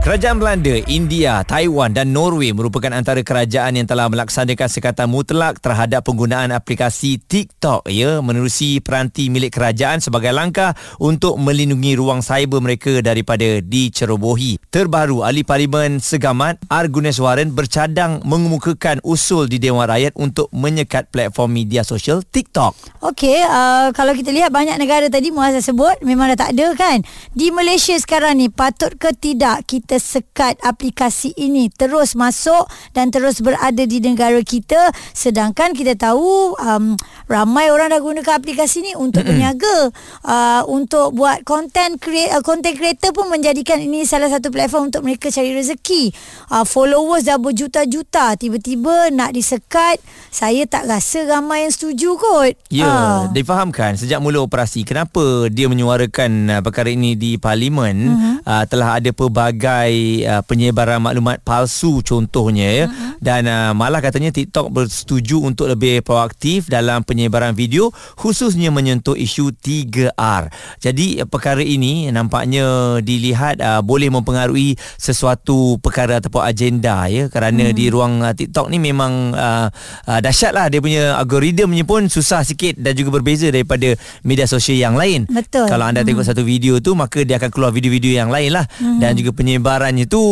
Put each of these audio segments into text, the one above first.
Kerajaan Belanda, India, Taiwan dan Norway merupakan antara kerajaan yang telah melaksanakan sekatan mutlak terhadap penggunaan aplikasi TikTok ya menerusi peranti milik kerajaan sebagai langkah untuk melindungi ruang cyber mereka daripada dicerobohi. Terbaru, ahli parlimen Segamat Arguneswaran bercadang mengemukakan usul di Dewan Rakyat untuk menyekat platform media sosial TikTok. Okey, uh, kalau kita lihat banyak negara tadi Muaz dah sebut memang dah tak ada kan. Di Malaysia sekarang ni patut ke tidak kita kita sekat aplikasi ini. Terus masuk dan terus berada di negara kita. Sedangkan kita tahu um, ramai orang dah gunakan aplikasi ini untuk berniaga. Uh, untuk buat content create uh, content creator pun menjadikan ini salah satu platform untuk mereka cari rezeki. Uh, followers dah berjuta-juta. Tiba-tiba nak disekat saya tak rasa ramai yang setuju kot. Ya uh. difahamkan sejak mula operasi kenapa dia menyuarakan uh, perkara ini di parlimen? Uh-huh. uh, telah ada pelbagai sebagai uh, penyebaran maklumat palsu contohnya ya uh-huh. dan uh, malah katanya TikTok bersetuju untuk lebih proaktif dalam penyebaran video khususnya menyentuh isu 3R. Jadi uh, perkara ini nampaknya dilihat uh, boleh mempengaruhi sesuatu perkara ataupun agenda ya kerana uh-huh. di ruang uh, TikTok ni memang uh, uh, dahsyatlah dia punya algoritmanya pun susah sikit dan juga berbeza daripada media sosial yang lain. Betul. Kalau anda uh-huh. tengok satu video tu maka dia akan keluar video-video yang lain lah uh-huh. dan juga penyebaran penyebarannya tu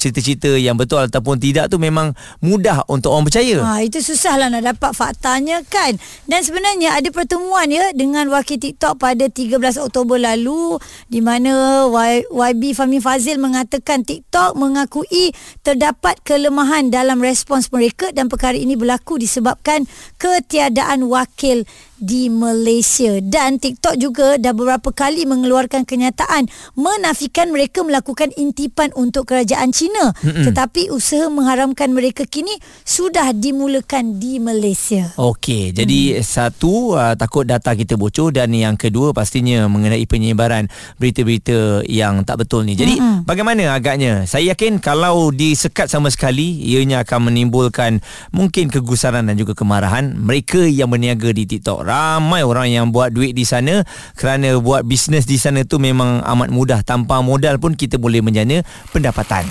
cerita-cerita yang betul ataupun tidak tu memang mudah untuk orang percaya. Ha, itu susahlah nak dapat faktanya kan. Dan sebenarnya ada pertemuan ya dengan wakil TikTok pada 13 Oktober lalu di mana YB Fahmi Fazil mengatakan TikTok mengakui terdapat kelemahan dalam respons mereka dan perkara ini berlaku disebabkan ketiadaan wakil di Malaysia dan TikTok juga dah beberapa kali mengeluarkan kenyataan menafikan mereka melakukan intipan untuk kerajaan China Mm-mm. tetapi usaha mengharamkan mereka kini sudah dimulakan di Malaysia. Okey, jadi mm. satu uh, takut data kita bocor dan yang kedua pastinya mengenai penyebaran berita-berita yang tak betul ni. Jadi Mm-mm. bagaimana agaknya? Saya yakin kalau disekat sama sekali ianya akan menimbulkan mungkin kegusaran dan juga kemarahan mereka yang berniaga di TikTok ramai orang yang buat duit di sana kerana buat bisnes di sana tu memang amat mudah tanpa modal pun kita boleh menjana pendapatan.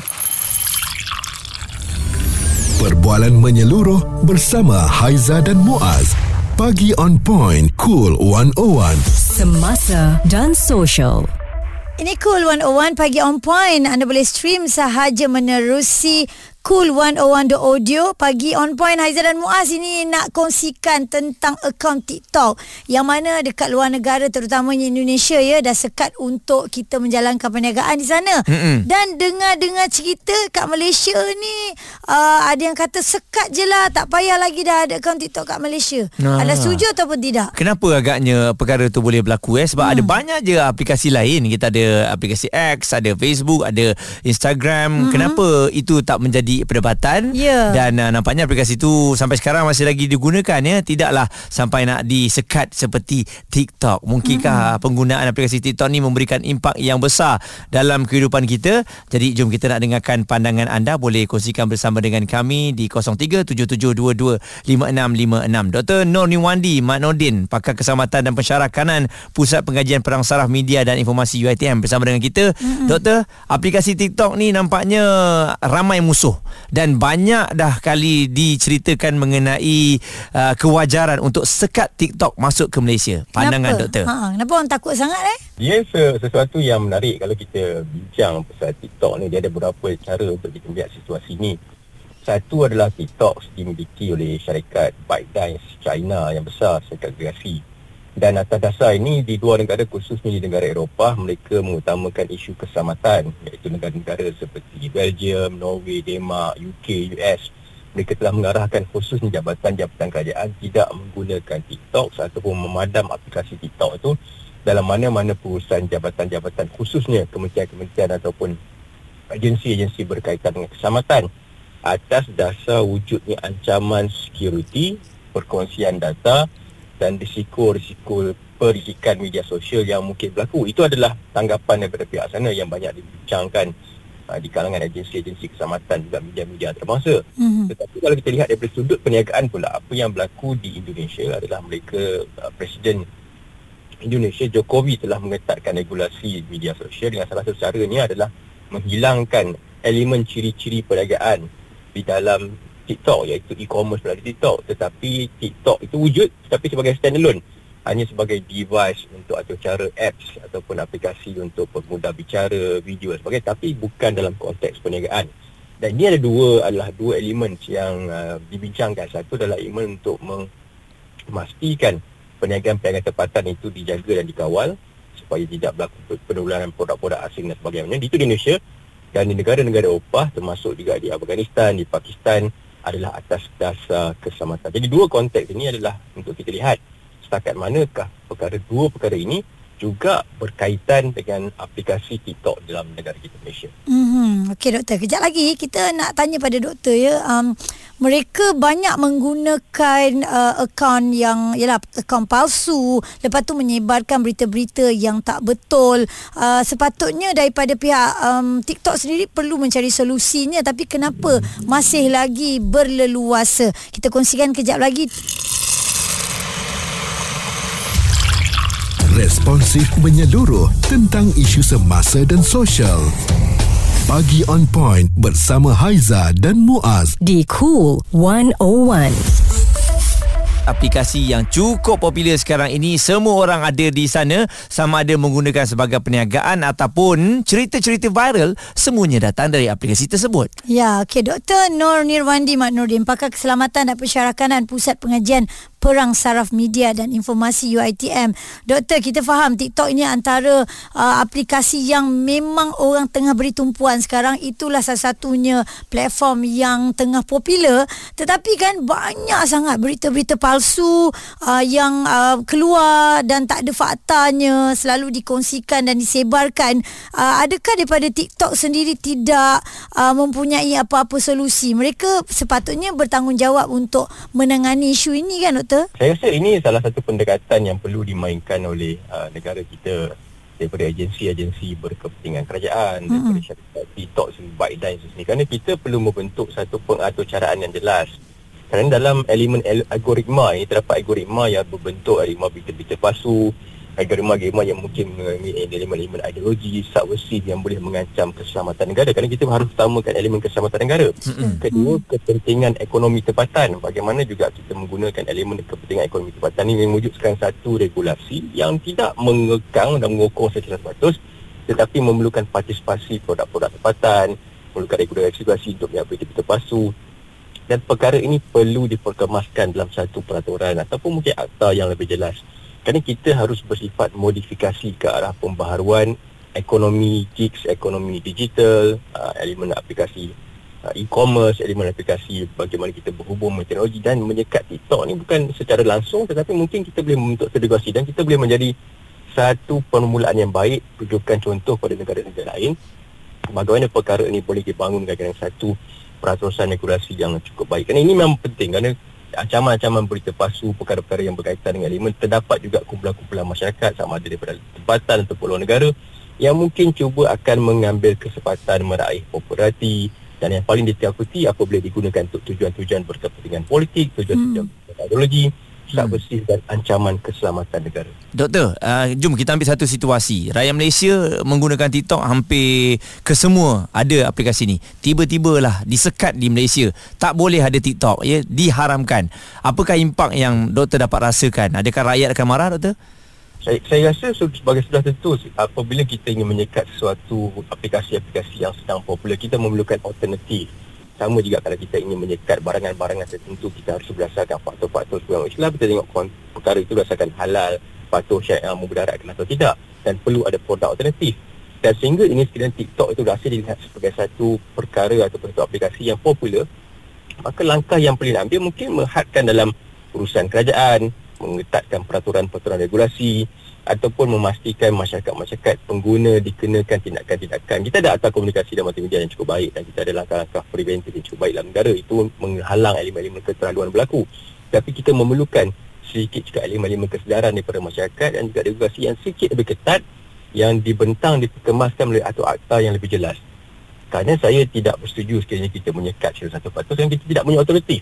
Perbualan menyeluruh bersama Haiza dan Muaz. Pagi on point, cool 101. Semasa dan social. Ini Cool 101 pagi on point. Anda boleh stream sahaja menerusi Cool 101 The Audio Pagi on point Haizah dan Muaz Ini nak kongsikan tentang akaun TikTok Yang mana dekat luar negara Terutamanya Indonesia ya Dah sekat untuk kita menjalankan perniagaan di sana Mm-mm. Dan dengar-dengar cerita kat Malaysia ni uh, Ada yang kata sekat je lah Tak payah lagi dah ada akaun TikTok kat Malaysia ah. Anda setuju ataupun tidak? Kenapa agaknya perkara tu boleh berlaku eh? Sebab hmm. ada banyak je aplikasi lain Kita ada aplikasi X Ada Facebook Ada Instagram hmm. Kenapa itu tak menjadi perdebatan yeah. dan uh, nampaknya aplikasi itu sampai sekarang masih lagi digunakan ya tidaklah sampai nak disekat seperti TikTok mungkinkah mm-hmm. penggunaan aplikasi TikTok ni memberikan impak yang besar dalam kehidupan kita jadi jom kita nak dengarkan pandangan anda boleh kongsikan bersama dengan kami di 0377225656 Dr. Nur Niwandi Mat Nordin pakar keselamatan dan pensyarah kanan Pusat Pengajian Perang Saraf Media dan Informasi UiTM bersama dengan kita mm-hmm. Doktor aplikasi TikTok ni nampaknya ramai musuh dan banyak dah kali diceritakan mengenai uh, kewajaran untuk sekat TikTok masuk ke Malaysia. Pandangan kenapa? doktor. Ha, kenapa orang takut sangat eh? Dia sesuatu yang menarik kalau kita bincang pasal TikTok ni dia ada beberapa cara untuk kita melihat situasi ni. Satu adalah TikTok dimiliki oleh syarikat ByteDance China yang besar, syarikat agregasi. Dan atas dasar ini di dua negara khususnya di negara Eropah mereka mengutamakan isu keselamatan iaitu negara-negara seperti Belgium, Norway, Denmark, UK, US mereka telah mengarahkan khususnya jabatan-jabatan kerajaan tidak menggunakan TikTok ataupun memadam aplikasi TikTok itu dalam mana-mana perusahaan jabatan-jabatan khususnya kementerian-kementerian ataupun agensi-agensi berkaitan dengan keselamatan. Atas dasar wujudnya ancaman security, perkongsian data dan risiko-risiko perisikan media sosial yang mungkin berlaku. Itu adalah tanggapan daripada pihak sana yang banyak dibincangkan uh, di kalangan agensi-agensi keselamatan juga media-media antarabangsa. Mhm. Tetapi kalau kita lihat daripada sudut perniagaan pula apa yang berlaku di Indonesia adalah mereka uh, Presiden Indonesia Jokowi telah mengetatkan regulasi media sosial dengan salah satu caranya adalah menghilangkan elemen ciri-ciri perniagaan di dalam TikTok iaitu e-commerce melalui TikTok tetapi TikTok itu wujud tetapi sebagai standalone hanya sebagai device untuk atau cara apps ataupun aplikasi untuk permudah bicara, video dan sebagainya tapi bukan dalam konteks perniagaan. Dan ini ada dua adalah dua elemen yang uh, dibincangkan. Satu adalah elemen untuk memastikan perniagaan-perniagaan tempatan itu dijaga dan dikawal supaya tidak berlaku penularan produk-produk asing dan sebagainya. Itu di Indonesia dan di negara-negara Eropah termasuk juga di Afghanistan, di Pakistan adalah atas dasar keselamatan. Jadi dua konteks ini adalah untuk kita lihat setakat manakah perkara dua perkara ini juga berkaitan dengan aplikasi TikTok dalam negara kita Malaysia. Mhm. Okey doktor, kejap lagi kita nak tanya pada doktor ya. Um, mereka banyak menggunakan uh, akaun yang ialah akaun palsu, lepas tu menyebarkan berita-berita yang tak betul. Uh, sepatutnya daripada pihak um, TikTok sendiri perlu mencari solusinya tapi kenapa masih lagi berleluasa? Kita kongsikan kejap lagi. Responsif menyeluruh tentang isu semasa dan sosial. Pagi on point bersama Haiza dan Muaz. di Cool 101. aplikasi yang cukup popular sekarang ini semua orang ada di sana sama ada menggunakan sebagai perniagaan ataupun cerita-cerita viral semuanya datang dari aplikasi tersebut. Ya, okey Dr. Nur Nirwandi Mak Nurdin, pakar keselamatan dan pensyarakanan Pusat Pengajian Perang Saraf Media dan Informasi UiTM. Doktor, kita faham TikTok ini antara uh, aplikasi yang memang orang tengah beri tumpuan sekarang. Itulah salah satunya platform yang tengah popular. Tetapi kan banyak sangat berita-berita palsu uh, yang uh, keluar dan tak ada faktanya selalu dikongsikan dan disebarkan. Uh, adakah daripada TikTok sendiri tidak uh, mempunyai apa-apa solusi? Mereka sepatutnya bertanggungjawab untuk menangani isu ini kan doktor? Saya rasa ini salah satu pendekatan yang perlu dimainkan oleh uh, negara kita daripada agensi-agensi berkepentingan kerajaan mm-hmm. daripada syarikat TikTok baik dan sendiri kerana kita perlu membentuk satu pengaturcaraan yang jelas. Kerana dalam elemen el- algoritma ini terdapat algoritma yang berbentuk algoritma berita-berita palsu algoritma-algoritma yang mungkin mengalami elemen-elemen ideologi subversif yang boleh mengancam keselamatan negara. Kerana kita harus utamakan elemen keselamatan negara. Kedua kepentingan ekonomi tempatan. Bagaimana juga kita menggunakan elemen kepentingan ekonomi tempatan ini mewujudkan satu regulasi yang tidak mengekang dan mengokong secara 100 tetapi memerlukan partisipasi produk-produk tempatan memerlukan regulasi untuk yang berita-berita palsu dan perkara ini perlu diperkemaskan dalam satu peraturan ataupun mungkin akta yang lebih jelas kerana kita harus bersifat modifikasi ke arah pembaharuan ekonomi gigs, ekonomi digital, uh, elemen aplikasi uh, e-commerce, elemen aplikasi bagaimana kita berhubung dengan teknologi dan menyekat TikTok ni bukan secara langsung tetapi mungkin kita boleh membentuk segregasi dan kita boleh menjadi satu permulaan yang baik rujukan contoh pada negara-negara lain bagaimana perkara ini boleh dibangunkan dengan satu peraturan regulasi yang cukup baik. Kerana ini memang penting kerana ancaman-ancaman berita palsu, perkara-perkara yang berkaitan dengan elemen terdapat juga kumpulan-kumpulan masyarakat sama ada daripada tempatan atau luar negara yang mungkin cuba akan mengambil kesempatan meraih populariti dan yang paling ditakuti apabila digunakan untuk tujuan-tujuan berkepentingan politik, tujuan-tujuan hmm. ideologi, tak bersih dan ancaman keselamatan negara. Doktor, uh, jom kita ambil satu situasi. Rakyat Malaysia menggunakan TikTok hampir kesemua ada aplikasi ni. Tiba-tibalah disekat di Malaysia. Tak boleh ada TikTok, ya, diharamkan. Apakah impak yang doktor dapat rasakan? Adakah rakyat akan marah, doktor? Saya, saya rasa sebagai sudah tentu apabila kita ingin menyekat sesuatu aplikasi-aplikasi yang sedang popular, kita memerlukan alternatif. Sama juga kalau kita ingin menyekat barangan-barangan tertentu, kita harus berdasarkan faktor-faktor yang Islam. Kita tengok perkara itu berdasarkan halal, faktor syariah memudaratkan atau tidak. Dan perlu ada produk alternatif. Dan sehingga ini sekiranya TikTok itu rasa dilihat sebagai satu perkara atau satu aplikasi yang popular, maka langkah yang perlu diambil mungkin menghadkan dalam urusan kerajaan, mengetatkan peraturan-peraturan regulasi, ataupun memastikan masyarakat-masyarakat pengguna dikenakan tindakan-tindakan. Kita ada atas komunikasi dan multimedia yang cukup baik dan kita ada langkah-langkah preventif yang cukup baik dalam negara. Itu menghalang elemen-elemen keterlaluan berlaku. Tapi kita memerlukan sedikit juga elemen-elemen kesedaran daripada masyarakat dan juga regulasi yang sedikit lebih ketat yang dibentang, dikemaskan melalui atau akta yang lebih jelas. Kerana saya tidak bersetuju sekiranya kita menyekat salah satu faktor dan kita tidak punya otoriti.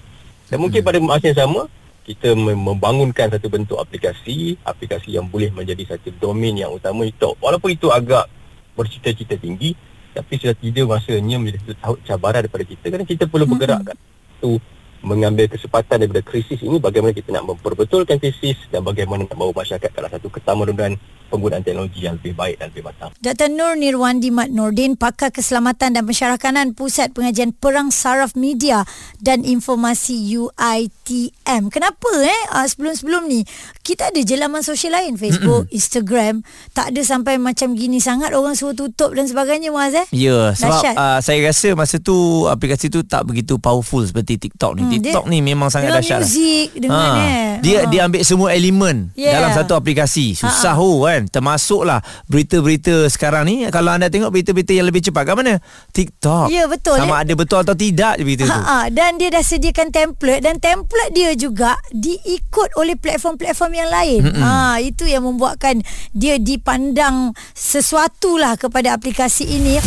Dan mungkin pada masa yang sama, kita mem- membangunkan satu bentuk aplikasi, aplikasi yang boleh menjadi satu domain yang utama. TikTok. Walaupun itu agak bercita-cita tinggi, tapi sudah tiba masanya menjadi satu cabaran daripada kita. Kerana kita perlu bergerak kat tu mengambil kesempatan daripada krisis ini bagaimana kita nak memperbetulkan krisis dan bagaimana nak bawa masyarakat ke arah satu ketamadunan penggunaan teknologi yang lebih baik dan lebih matang. Dr. Nur Nirwandi Mat Nordin, Pakar Keselamatan dan Pensyarakanan Pusat Pengajian Perang Saraf Media dan Informasi UITM. Kenapa eh uh, sebelum-sebelum ni kita ada je laman sosial lain Facebook, Mm-mm. Instagram, tak ada sampai macam gini sangat orang suruh tutup dan sebagainya Muaz eh? Ya, sebab uh, saya rasa masa tu aplikasi tu tak begitu powerful seperti TikTok ni. Hmm, TikTok dia- ni memang sangat Dengan dahsyat. lah. muzik dengan eh. Dia Ha. dia ambil semua elemen Yeah. dalam satu aplikasi. Susah oh kan. Termasuklah berita-berita sekarang ni kalau anda tengok berita-berita yang lebih cepat kat mana? TikTok. Ya, betul. Sama ada betul atau tidak je berita tu. Ha, ha, dan dia dah sediakan template dan template dia juga diikut oleh platform-platform yang lain. Ha, itu yang membuatkan dia dipandang sesuatu lah kepada aplikasi ini.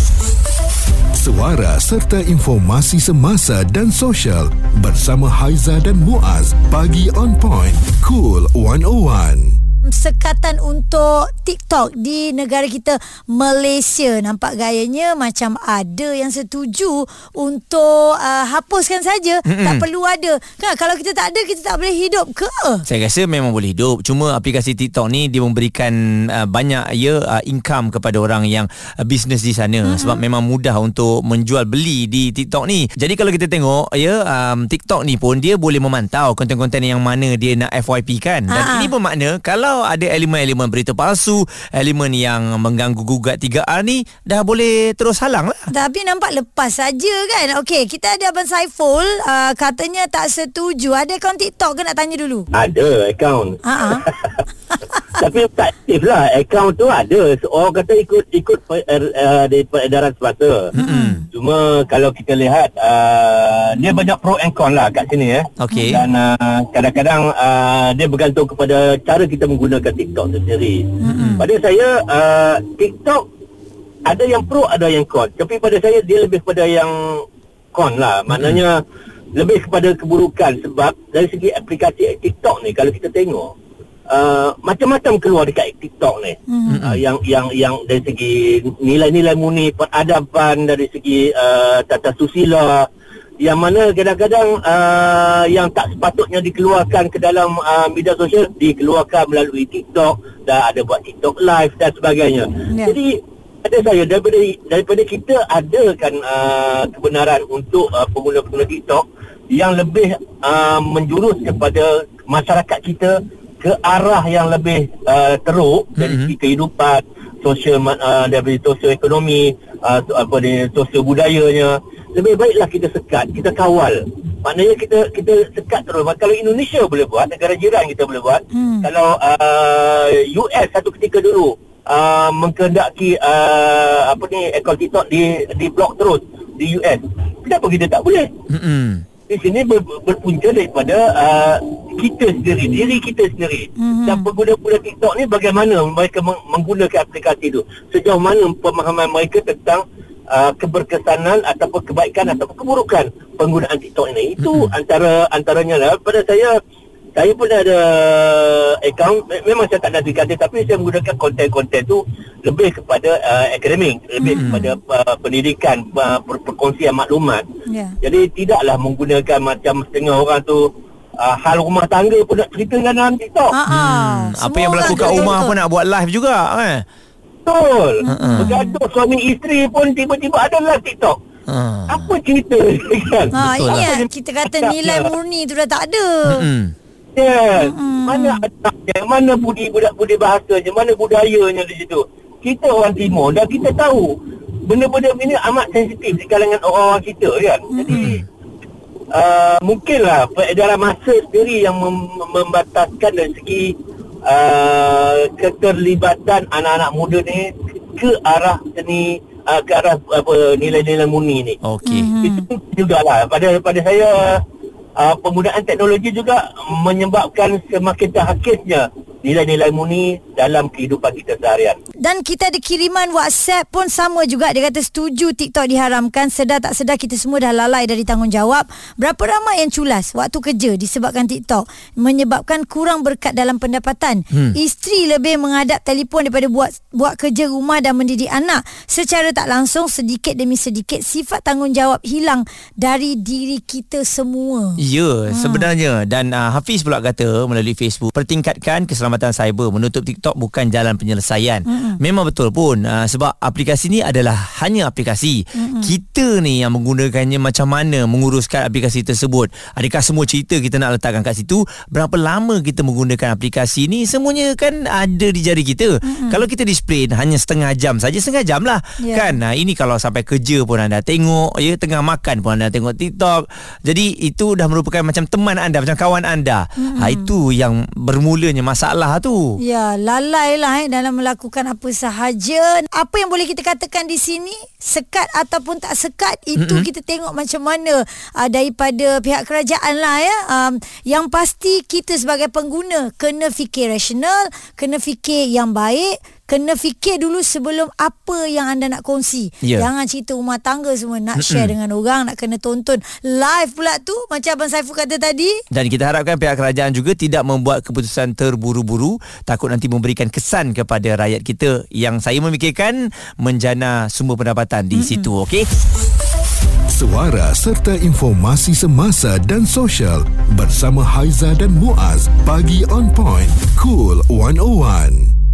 Suara serta informasi semasa dan sosial bersama Haiza dan Muaz. Pagi on point. Cool 101. Sekatan untuk TikTok di negara kita Malaysia. Nampak gayanya macam ada yang setuju untuk uh, hapuskan saja. Mm-mm. tak perlu ada. Kan kalau kita tak ada kita tak boleh hidup ke? Saya rasa memang boleh hidup. Cuma aplikasi TikTok ni Dia memberikan uh, Banyak ya uh, Income kepada orang yang uh, Bisnes di sana. Mm-hmm. Sebab memang mudah Untuk menjual beli Di TikTok ni. Jadi kalau kita tengok ya um, TikTok ni pun Dia boleh memantau Konten-konten yang mana Dia nak FYP kan. Dan Ha-ha. ini bermakna Kalau ada elemen-elemen berita palsu Elemen yang Mengganggu-gugat 3R ni Dah boleh terus halang lah. Tapi nampak lepas saja kan? Okey kita ada Abang Saiful. Uh, katanya tak setuju. Ada akaun TikTok ke nak tanya dulu? Ada akaun. Ha Tapi tak aktif lah. Akaun tu ada. Orang kata ikut ikut per, uh, di peredaran semata. Mm-hmm. Cuma kalau kita lihat uh, dia banyak pro and con lah kat sini eh. Okey. Dan uh, kadang-kadang uh, dia bergantung kepada cara kita menggunakan TikTok tu sendiri. Mm-hmm. Pada saya uh, TikTok ada yang pro ada yang con. Tapi pada saya dia lebih kepada yang con lah. Maknanya lebih kepada keburukan sebab dari segi aplikasi TikTok ni kalau kita tengok uh, macam-macam keluar dekat TikTok ni. Mm-hmm. Uh, yang yang yang dari segi nilai-nilai murni peradaban dari segi uh, tata susila yang mana kadang-kadang uh, yang tak sepatutnya dikeluarkan ke dalam uh, media sosial dikeluarkan melalui TikTok dan ada buat TikTok live dan sebagainya. Ya. Jadi ada saya daripada daripada kita adakan uh, kebenaran untuk uh, pengguna-pengguna TikTok yang lebih uh, menjurus kepada masyarakat kita ke arah yang lebih uh, teruk dari Mhm. segi kehidupan sosial uh, dari sosial ekonomi uh, apa ni sosial budayanya lebih baiklah kita sekat kita kawal maknanya kita kita sekat terus kalau Indonesia boleh buat negara jiran kita boleh buat Hmm. kalau uh, US satu ketika dulu uh, mengkehendaki uh, apa ni akaun TikTok di di blok terus di US kenapa kita tak boleh Mm-mm. Di sini ber, berpunca daripada uh, kita sendiri, diri kita sendiri. Mhm. Mm-hmm. Dan pengguna-pengguna TikTok ni bagaimana mereka meng- menggunakan aplikasi itu. Sejauh mana pemahaman mereka tentang uh, keberkesanan ataupun kebaikan ataupun keburukan penggunaan TikTok ini. Itu mm-hmm. antara antaranya lah. Pada saya, saya pun ada akaun, me- memang saya tak ada aplikasi tapi saya menggunakan konten-konten tu lebih kepada uh, akademik, lebih mm-hmm. kepada uh, pendidikan, uh, per- perkongsian maklumat. ya Jadi tidaklah menggunakan macam setengah orang tu uh, hal rumah tangga pun nak ceritakan dalam TikTok. Ha ah. Hmm, apa yang berlaku kat rumah pun nak buat live juga eh. Betul. Ha-ha. Bergaduh suami isteri pun tiba-tiba ada dalam TikTok. Ha. Apa cerita kan? Ha, Betul ini lah. kita kata nilai murni tu dah tak ada. Mm-mm. Yes. Mana adabnya, mana budi budak budi bahasanya, mana budayanya di situ. Kita orang timur dan kita tahu benda-benda ini amat sensitif di kalangan orang-orang kita kan. Jadi uh, mungkinlah peredaran masa sendiri yang mem- membataskan dari segi uh, keterlibatan anak-anak muda ni ke arah seni uh, ke arah apa nilai-nilai murni ni. Okey. Mhm. Itu jugalah pada pada saya uh, penggunaan teknologi juga menyebabkan semakin terhakisnya nilai-nilai murni dalam kehidupan kita seharian. Dan kita ada kiriman WhatsApp pun sama juga. Dia kata setuju TikTok diharamkan. Sedar tak sedar kita semua dah lalai dari tanggungjawab. Berapa ramai yang culas waktu kerja disebabkan TikTok. Menyebabkan kurang berkat dalam pendapatan. Hmm. Isteri lebih menghadap telefon daripada buat buat kerja rumah dan mendidik anak. Secara tak langsung sedikit demi sedikit sifat tanggungjawab hilang dari diri kita semua. Ya, hmm. sebenarnya dan uh, Hafiz pula kata melalui Facebook pertingkatkan keselamatan cyber menutup TikTok bukan jalan penyelesaian. Hmm. Memang betul pun uh, sebab aplikasi ni adalah hanya aplikasi. Hmm. Kita ni yang menggunakannya macam mana menguruskan aplikasi tersebut. Adakah semua cerita kita nak letakkan kat situ? Berapa lama kita menggunakan aplikasi ni? Semuanya kan ada di jari kita. Hmm. Kalau kita display hanya setengah jam saja setengah jam lah. Yeah. Kan? Nah, ini kalau sampai kerja pun anda tengok, ya tengah makan pun anda tengok TikTok. Jadi itu dah merupakan macam teman anda, macam kawan anda. Hmm. Ha, itu yang bermulanya masalah tu. Ya, lalai lah eh, dalam melakukan apa sahaja. Apa yang boleh kita katakan di sini, sekat ataupun tak sekat, itu mm-hmm. kita tengok macam mana uh, daripada pihak kerajaan lah ya. Um, yang pasti kita sebagai pengguna kena fikir rasional, kena fikir yang baik, kena fikir dulu sebelum apa yang anda nak kongsi. Yeah. Jangan cerita rumah tangga semua nak share dengan orang, nak kena tonton live pula tu macam Abang Saiful kata tadi. Dan kita harapkan pihak kerajaan juga tidak membuat keputusan terburu-buru takut nanti memberikan kesan kepada rakyat kita yang saya memikirkan menjana sumber pendapatan di Mm-mm. situ, okey? Suara serta informasi semasa dan sosial bersama Haiza dan Muaz bagi on point cool 101